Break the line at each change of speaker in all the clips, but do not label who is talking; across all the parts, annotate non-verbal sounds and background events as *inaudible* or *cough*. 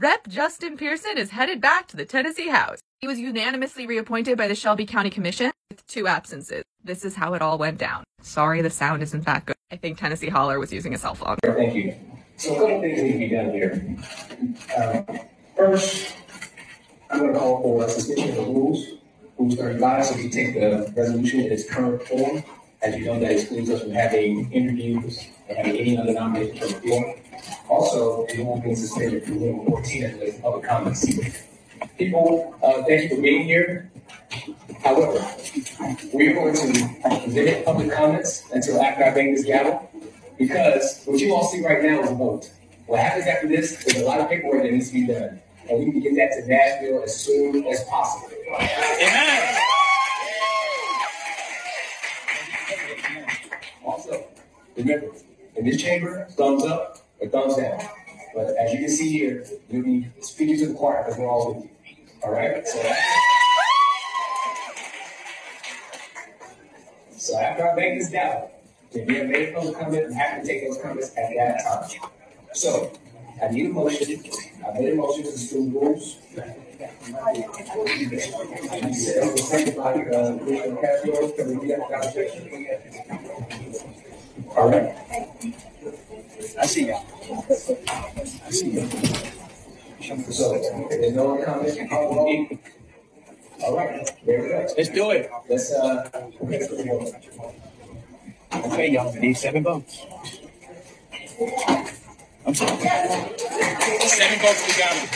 Rep. Justin Pearson is headed back to the Tennessee House. He was unanimously reappointed by the Shelby County Commission with two absences. This is how it all went down. Sorry, the sound isn't that good. I think Tennessee Holler was using a cell phone.
Thank you. So a couple things need to be done here. Um, First, I'm going to call for a suspension of the rules. Rules 35, so if you take the resolution in its current form, as you know, that excludes us from having interviews and having any other nominations from the floor. Also, it will be suspended to Rule 14 as relates to public comments. People, uh, thank you for being here. However, we're going to limit public comments until after I bang this gavel, because what you all see right now is a vote. What happens after this is a lot of paperwork that needs to be done, and we need to get that to Nashville as soon as possible. Amen. Also, remember, in this chamber, thumbs up or thumbs down. But as you can see here, you'll be speaking to the choir because we're all with you. All right? So, so after I make this down, if you have made public comment, you have to take those comments at that time. So, I need a motion. I made a motion to suspend rules. All right. I see y'all. I see y'all. So, there's no one I'll. All right, there we go.
Let's do it.
Let's, uh,
Okay, y'all, we need seven votes. I'm sorry. Seven votes, we got it.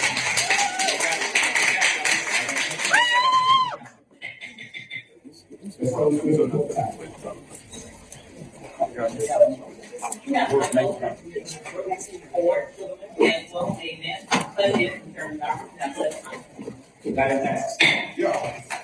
passed.
So to see you.
Again,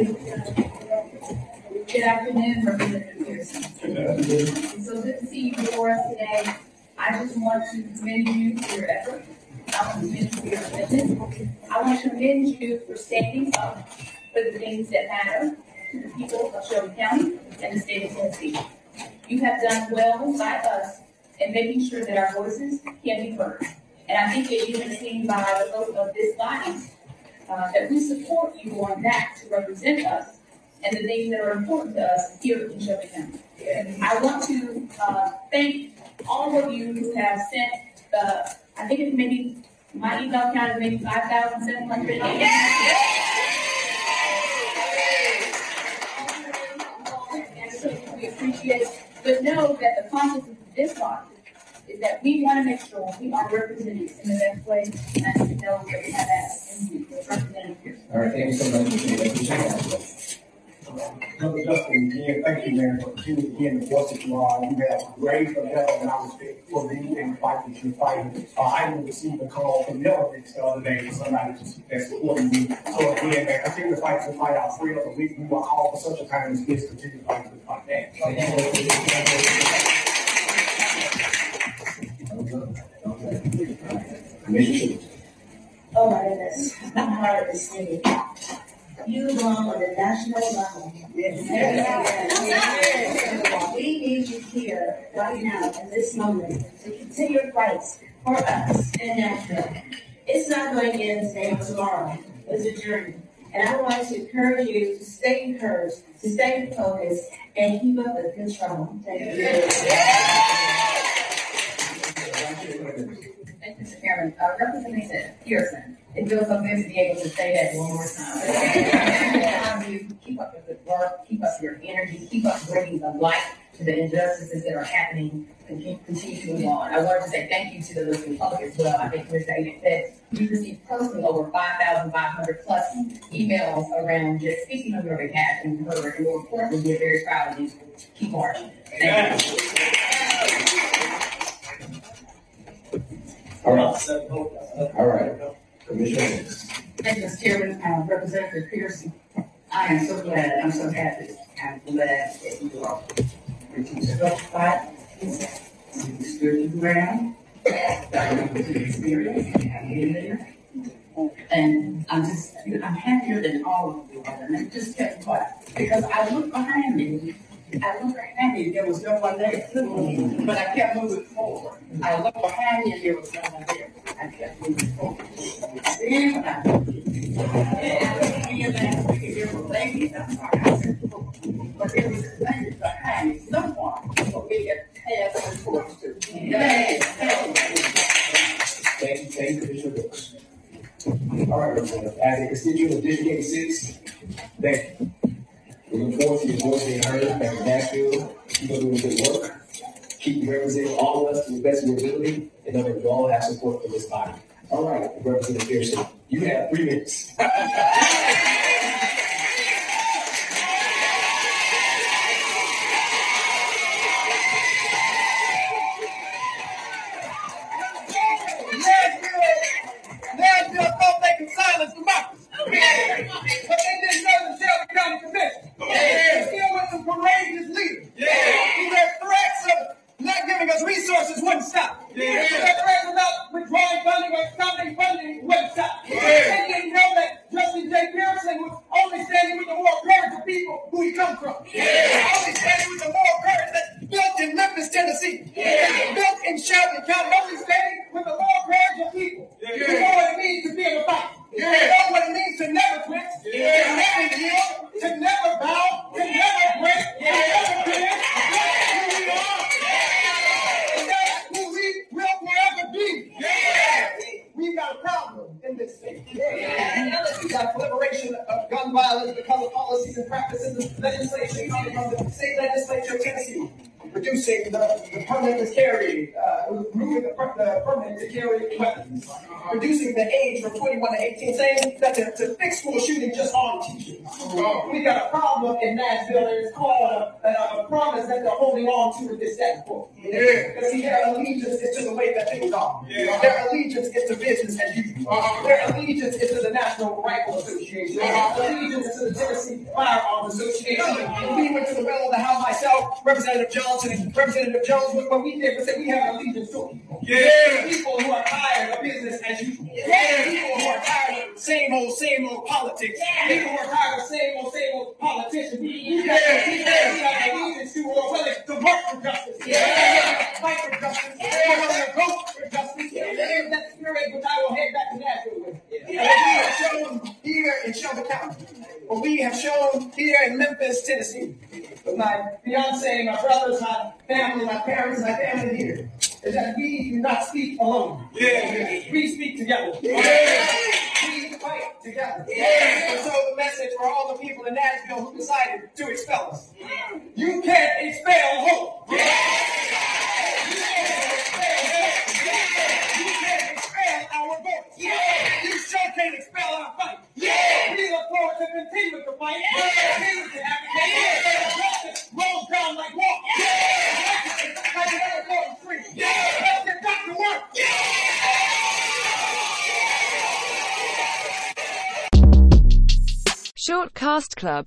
Good afternoon, Representative Pearson. It's so good to see you before us today. I just want to commend you for your effort. I want to commend you for your commitment. I want to commend you for standing up for the things that matter to the people of Shelby County and the state of Tennessee. You have done well by us in making sure that our voices can be heard. And I think that you have seen by the vote of this body, uh, that we support you on that to represent us and the things that are important to us here in Shelby County. I want to uh, thank all of you who have sent, uh, I think it's maybe, my email count is maybe five thousand seven hundred. We appreciate but know that the conscience of this body is that we want to make sure we are represented in the best way, and we know that we have that in you, Representative Pearson.
All right, thank you so much. Appreciate that.
Brother Justin, again, thank you, man, for continuing being the voice that you are. You have great level and I respect for you and the fight that you're fighting. Uh, I even received a call from Netflix the other day from somebody just that's supporting me. So again, man, continue to fight to fight our freedom. We, we were called for such a time as this. Continue to fight to fight that.
Commissioner
Oh my goodness, my heart is singing. You belong on the national level. We need you here right now in this moment to continue fights for us in Nashville. It's not going to end today or tomorrow. It's a journey. And I want to encourage you to stay encouraged, to stay focused, and keep up the good struggle. Thank you.
Rep- uh, Representative Pearson. It feels so good to be able to say that one more time. *laughs* Um, you Keep up the good work, keep up your energy, keep up bringing the light to the injustices that are happening and keep, continue to move on. I wanted to say thank you to the Lisbon Public as well. I think Mr. Aiden said we received personally over five thousand five hundred plus emails around just speaking on your behalf and her, and more importantly, we're very proud of you. Keep marching. Thank you.
All right. All right. Commissioner
Thank you, Mr. Chairman, uh, Representative Pearson. I am so glad, I'm so happy, I'm glad that you reaching to the fight. You stood your ground, experience, there. And I'm just, I'm happier than all of you and I just kept quiet, because I looked behind me, I looked behind me, there was no one there, but I kept moving forward. I looked behind me, and there was no one there, I kept moving forward. Then when I but there were was a lady behind me,
Keep representing all of us to the best of your ability, and know that we all have support from this body. All right, Representative Pearson, you have three minutes.
Nashville Nashville, thought they could silence democracy. But they didn't know the Shelby County Commission. They still with some courageous leaders. Who their threats of not giving us resources wouldn't stop. Their threats about withdrawing funding or stopping funding wouldn't stop. They didn't know that Justin J. Pearson was only standing with the moral courage of people who he come from. Only standing with the moral courage that's built in Memphis, Tennessee. Built in Shelby County. Only standing with the moral courage of people who know what it means to be in a fight. Who know what it means to never quit, to never yield, to never bow, to never break, to never bend. That's who we are. That's who we will forever be. We've got a problem in this state. We've got proliferation of gun violence because of policies and practices of legislation coming from the state legislature of Tennessee. Reducing the, the permit to carry, uh, removing the, the permit to carry weapons. Reducing the age from 21 to 18, saying that to, to fix school shooting just on teachers. We got a problem in Nashville, and it's called a, a, a promise that they're holding on to with this status quo. Because see, their allegiance is to the way that things are. Their allegiance is to business as usual. Uh-huh. Their allegiance is to the National Rifle Association. Uh-huh. Their allegiance is to the Tennessee Firearms Association. We went to the middle of the house myself, Representative Johnson, and Representative Jones. What we did was say we have allegiance to people. Yeah. People who are tired of business as usual. Yeah. People who are tired of same old, same old politics. People who are tired of same old, same old politicians. We got people that we have allegiance to who are willing to work for justice. Yeah. Fight for justice. They're willing to vote for justice. There's that spirit which I will head back to Nashville with. And we have shown here in Shelby County. What we have shown here in Memphis, Tennessee. With my fiance, my brothers, my family, my parents, my family here. Is that we do not speak alone. Yeah. We speak together. Yeah. We fight together. Yeah. And so the message for all the people in Nashville who decided to expel us. You can't expel hope. You can't expel our voice. You sure can't expel our fight. We look forward to continuing to fight. Continue
Short Club